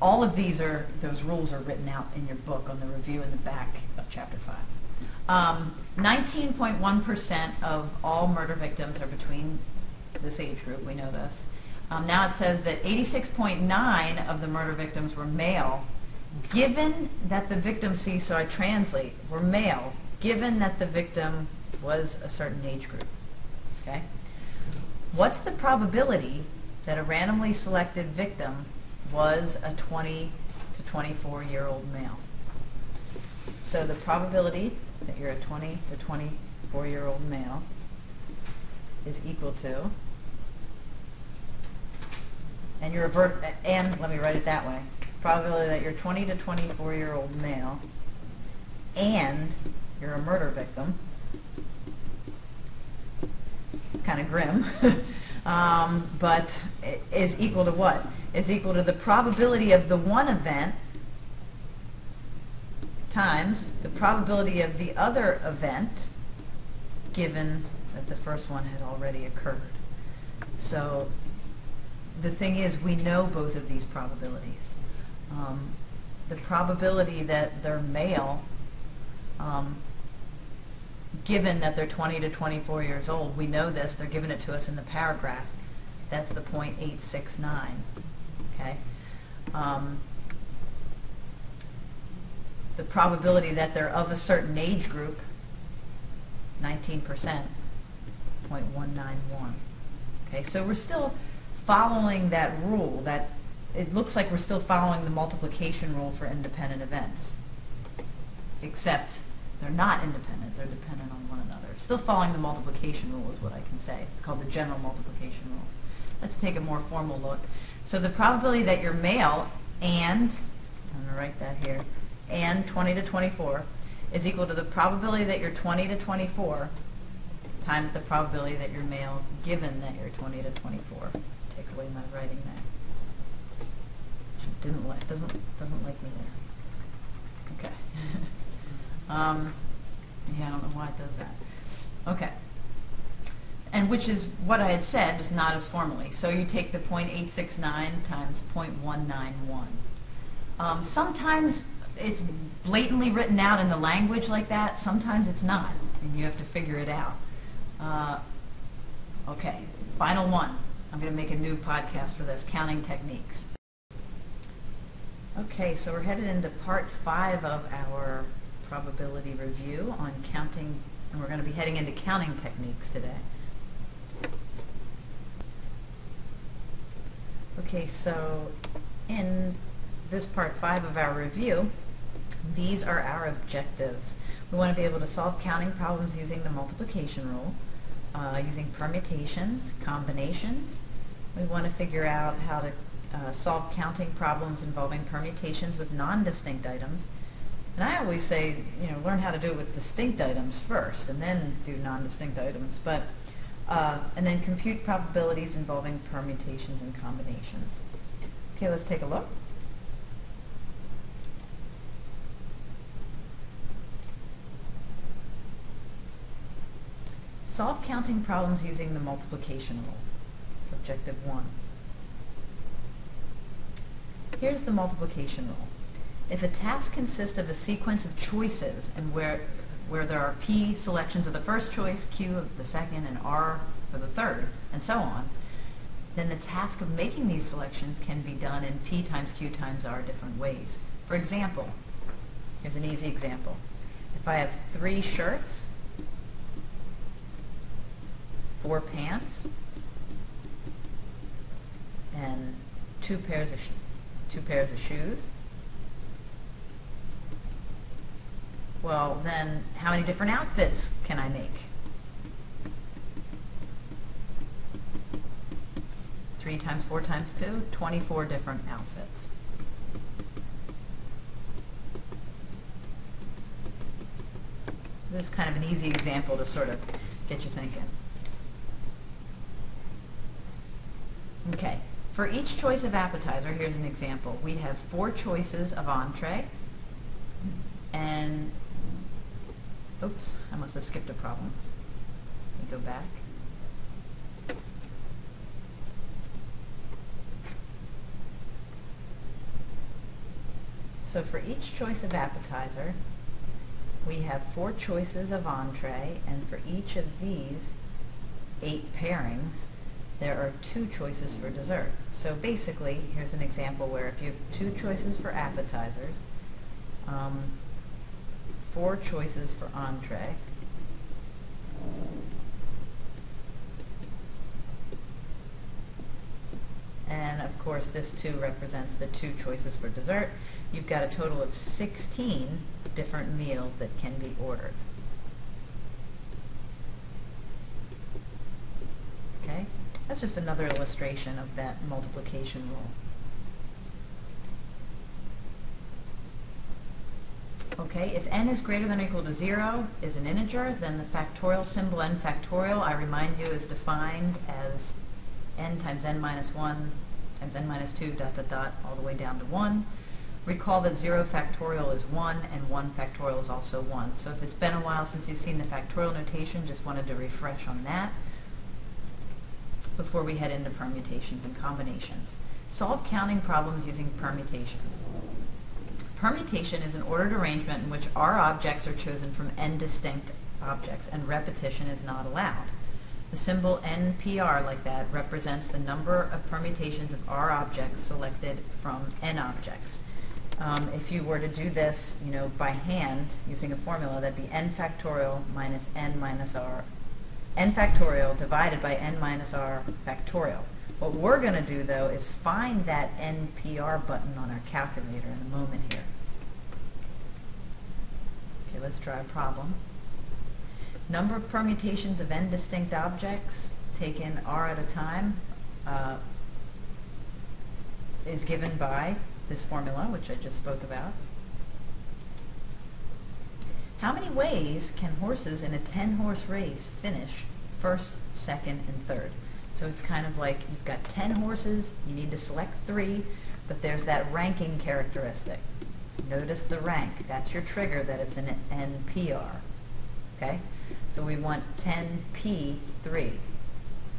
all of these are, those rules are written out in your book on the review in the back of chapter 5. Um, 19.1% of all murder victims are between this age group, we know this. Um, now it says that 86.9 of the murder victims were male, given that the victim, see, so I translate, were male, given that the victim was a certain age group. Okay? What's the probability that a randomly selected victim was a 20 to 24 year old male? So the probability that you're a 20 to 24 year old male is equal to, and you're a and let me write it that way, probability that you're 20 to 24 year old male and you're a murder victim It's kind of grim, um, but is equal to what? Is equal to the probability of the one event times the probability of the other event given that the first one had already occurred. So the thing is, we know both of these probabilities. Um, the probability that they're male um, given that they're 20 to 24 years old, we know this, they're giving it to us in the paragraph. That's the .869, okay? Um, the probability that they're of a certain age group, 19%, .191. Okay, so we're still following that rule, that, it looks like we're still following the multiplication rule for independent events except they're not independent, they're dependent on one another. Still following the multiplication rule is what I can say. It's called the general multiplication rule. Let's take a more formal look. So the probability that you're male and, I'm going to write that here, and 20 to 24 is equal to the probability that you're 20 to 24 times the probability that you're male given that you're 20 to 24. Take away my writing there. Didn't like, doesn't, doesn't like me there. Okay. Um, yeah, I don't know why it does that. Okay. And which is what I had said, just not as formally. So you take the .869 times .191. Um, sometimes it's blatantly written out in the language like that. Sometimes it's not, and you have to figure it out. Uh, okay, final one. I'm going to make a new podcast for this, counting techniques. Okay, so we're headed into part five of our probability review on counting, and we're going to be heading into counting techniques today. Okay, so in this part five of our review, these are our objectives. We want to be able to solve counting problems using the multiplication rule, uh, using permutations, combinations. We want to figure out how to uh, solve counting problems involving permutations with non-distinct items. And I always say, you know, learn how to do it with distinct items first, and then do non-distinct items. But uh, and then compute probabilities involving permutations and combinations. Okay, let's take a look. Solve counting problems using the multiplication rule. Objective one. Here's the multiplication rule. If a task consists of a sequence of choices and where, where there are P selections of the first choice, Q of the second, and R for the third, and so on, then the task of making these selections can be done in P times Q times R different ways. For example, here's an easy example. If I have three shirts, four pants, and two pairs of two pairs of shoes. Well, then how many different outfits can I make? Three times four times two, 24 different outfits. This is kind of an easy example to sort of get you thinking. Okay, for each choice of appetizer, here's an example. We have four choices of entree, and, oops, I must have skipped a problem. Let me go back. So for each choice of appetizer, we have four choices of entree, and for each of these eight pairings, there are two choices for dessert. So basically, here's an example where if you have two choices for appetizers, um, four choices for entree, and of course this too represents the two choices for dessert, you've got a total of 16 different meals that can be ordered. Okay? That's just another illustration of that multiplication rule. Okay, if n is greater than or equal to 0 is an integer, then the factorial symbol n factorial, I remind you, is defined as n times n minus 1 times n minus 2 dot dot dot all the way down to 1. Recall that 0 factorial is 1 and 1 factorial is also 1. So if it's been a while since you've seen the factorial notation, just wanted to refresh on that before we head into permutations and combinations. Solve counting problems using permutations. Permutation is an ordered arrangement in which R objects are chosen from n distinct objects and repetition is not allowed. The symbol NPR like that represents the number of permutations of R objects selected from n objects. Um, if you were to do this, you know, by hand using a formula, that'd be n factorial minus n minus r n factorial divided by n minus r factorial. What we're going to do, though, is find that NPR button on our calculator in a moment here. Okay, let's try a problem. Number of permutations of n distinct objects taken r at a time uh, is given by this formula, which I just spoke about. How many ways can horses in a 10-horse race finish first, second, and third? So it's kind of like you've got 10 horses, you need to select three, but there's that ranking characteristic. Notice the rank. That's your trigger that it's an NPR. Okay? So we want 10P3,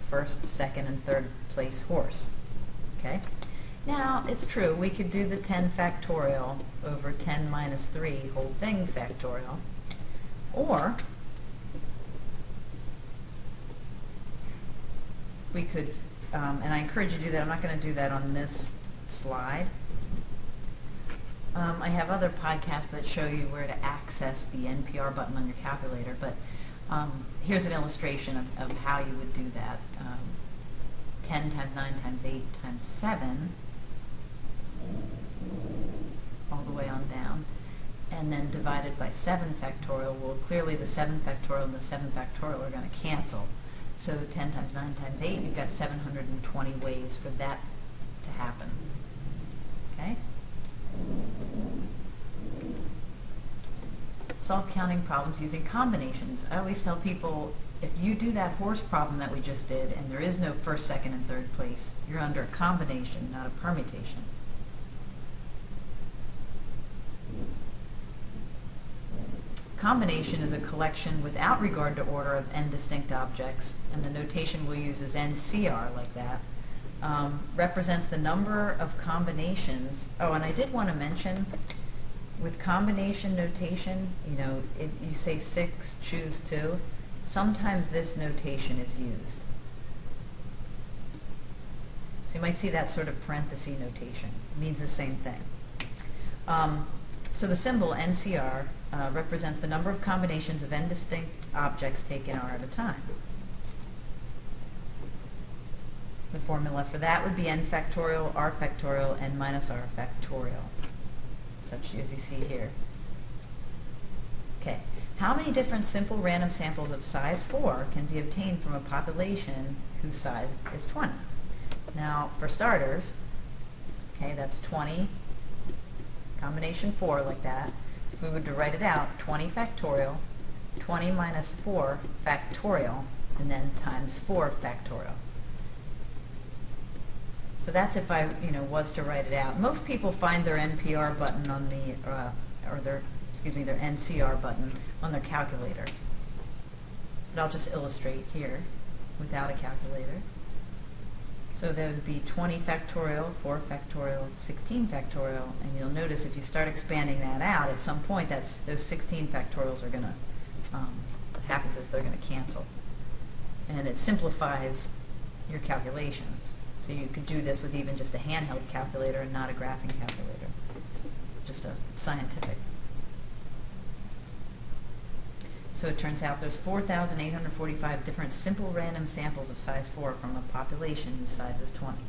first, second, and third place horse. Okay? Now, it's true, we could do the 10 factorial over 10 minus 3 whole thing factorial. Or we could, um, and I encourage you to do that, I'm not going to do that on this slide. Um, I have other podcasts that show you where to access the NPR button on your calculator, but um, here's an illustration of, of how you would do that. Um, 10 times 9 times 8 times 7, all the way on down, and then divided by 7 factorial, well, clearly the 7 factorial and the 7 factorial are going to cancel. So 10 times 9 times 8, you've got 720 ways for that to happen. Okay? Solve counting problems using combinations. I always tell people if you do that horse problem that we just did, and there is no first, second, and third place, you're under a combination, not a permutation. Combination is a collection without regard to order of n distinct objects, and the notation we'll use is NCR like that. Um, represents the number of combinations. Oh, and I did want to mention, with combination notation, you know, you say six, choose two, sometimes this notation is used. So you might see that sort of parenthesis notation, It means the same thing. Um, so the symbol NCR uh, represents the number of combinations of n distinct objects taken R at a time. The formula for that would be n factorial, r factorial, n minus r factorial, such as you see here. Okay, how many different simple random samples of size 4 can be obtained from a population whose size is 20? Now, for starters, okay, that's 20, combination 4 like that. We would write it out, 20 factorial, 20 minus 4 factorial, and then times 4 factorial. So that's if I, you know, was to write it out. Most people find their NPR button on the, uh, or their, excuse me, their NCR button on their calculator. But I'll just illustrate here without a calculator. So that would be 20 factorial, 4 factorial, 16 factorial, and you'll notice if you start expanding that out, at some point, that's those 16 factorials are going to, um, what happens is they're going to cancel. And it simplifies your calculations. So you could do this with even just a handheld calculator and not a graphing calculator, just a scientific. So it turns out there's 4,845 different simple random samples of size 4 from a population whose size is 20.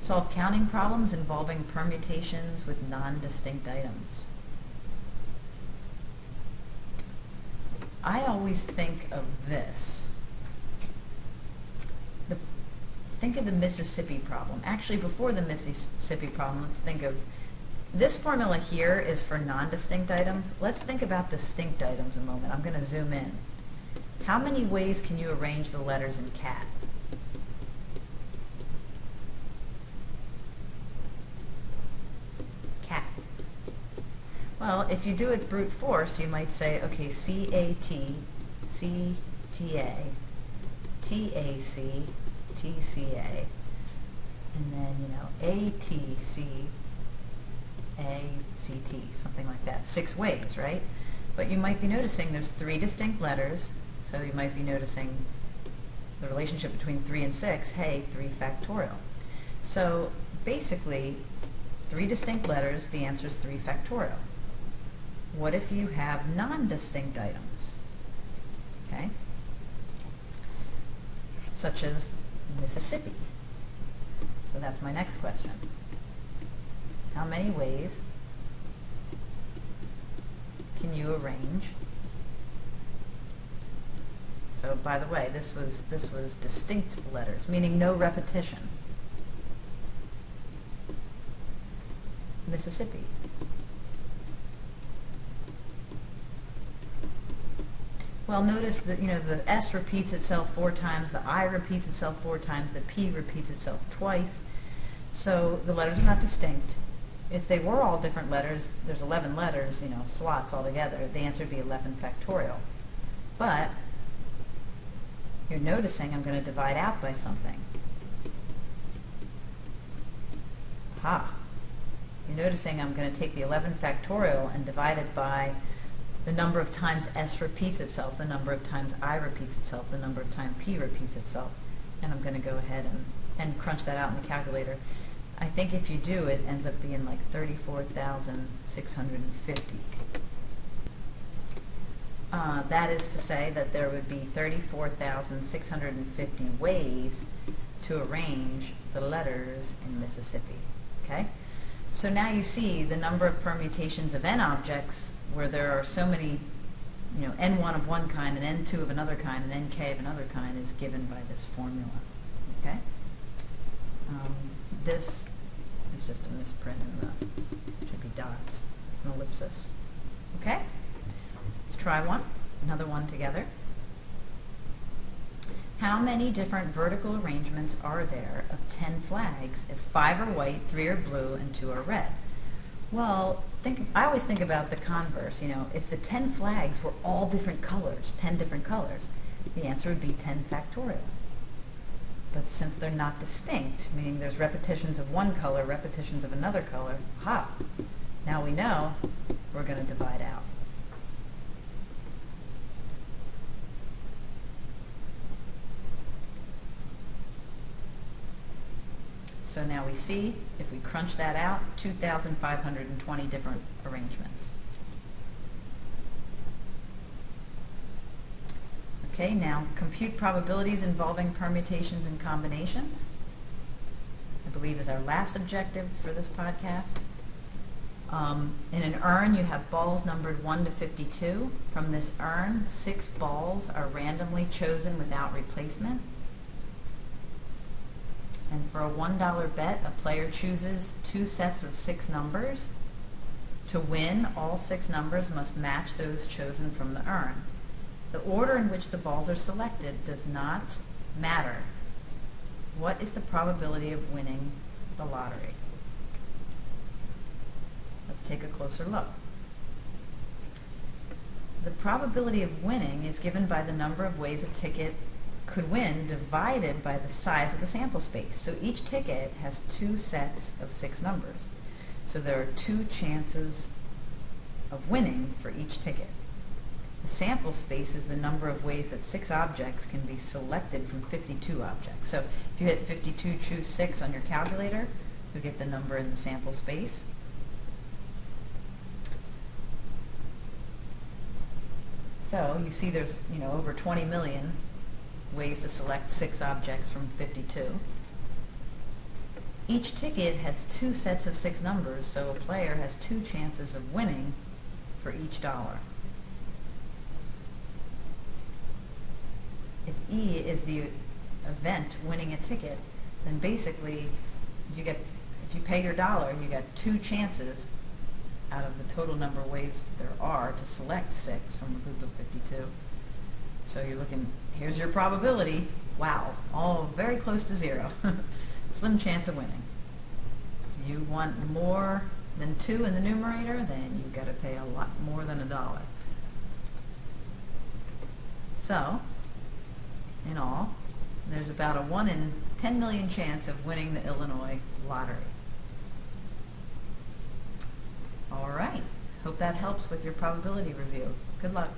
Solve counting problems involving permutations with non-distinct items. I always think of this. The, think of the Mississippi problem. Actually, before the Mississippi problem, let's think of this formula here is for non-distinct items. Let's think about distinct items a moment. I'm going to zoom in. How many ways can you arrange the letters in cat? Cat. Well, if you do it brute force, you might say, okay, C-A-T, C-T-A, T-A-C, T-C-A, and then, you know, A-T-C, a-C-T, something like that. Six ways, right? But you might be noticing there's three distinct letters, so you might be noticing the relationship between 3 and 6, hey, 3 factorial. So basically, three distinct letters, the answer is 3 factorial. What if you have non-distinct items? Okay? Such as Mississippi. So that's my next question how many ways can you arrange? So by the way, this was this was distinct letters, meaning no repetition. Mississippi. Well, notice that you know the S repeats itself four times, the I repeats itself four times, the P repeats itself twice. So the letters are not distinct if they were all different letters, there's 11 letters, you know, slots altogether, the answer would be 11 factorial. But you're noticing I'm going to divide out by something. Aha. You're noticing I'm going to take the 11 factorial and divide it by the number of times S repeats itself, the number of times I repeats itself, the number of times P repeats itself. And I'm going to go ahead and, and crunch that out in the calculator. I think if you do, it ends up being like 34,650. Uh, that is to say that there would be 34,650 ways to arrange the letters in Mississippi. Okay? So now you see the number of permutations of n objects where there are so many, you know, n1 of one kind and n2 of another kind and nk of another kind is given by this formula. Okay? Um, this is just a misprint in the, should be dots, an ellipsis. Okay? Let's try one, another one together. How many different vertical arrangements are there of 10 flags if five are white, three are blue, and two are red? Well, think, I always think about the converse, you know, if the 10 flags were all different colors, 10 different colors, the answer would be 10 factorial. But since they're not distinct, meaning there's repetitions of one color, repetitions of another color, ha, now we know we're going to divide out. So now we see, if we crunch that out, 2,520 different arrangements. Okay, now compute probabilities involving permutations and combinations. I believe is our last objective for this podcast. Um, in an urn, you have balls numbered 1 to 52. From this urn, six balls are randomly chosen without replacement. And for a $1 bet, a player chooses two sets of six numbers. To win, all six numbers must match those chosen from the urn. The order in which the balls are selected does not matter. What is the probability of winning the lottery? Let's take a closer look. The probability of winning is given by the number of ways a ticket could win divided by the size of the sample space. So each ticket has two sets of six numbers. So there are two chances of winning for each ticket. The sample space is the number of ways that six objects can be selected from 52 objects. So if you hit 52, choose 6 on your calculator, you get the number in the sample space. So you see there's, you know, over 20 million ways to select six objects from 52. Each ticket has two sets of six numbers, so a player has two chances of winning for each dollar. If E is the event winning a ticket, then basically you get, if you pay your dollar, you get two chances out of the total number of ways there are to select six from a group of 52. So you're looking, here's your probability. Wow, all very close to zero. Slim chance of winning. Do you want more than two in the numerator? Then you've got to pay a lot more than a dollar. So, in all, there's about a 1 in 10 million chance of winning the Illinois lottery. All right. Hope that helps with your probability review. Good luck.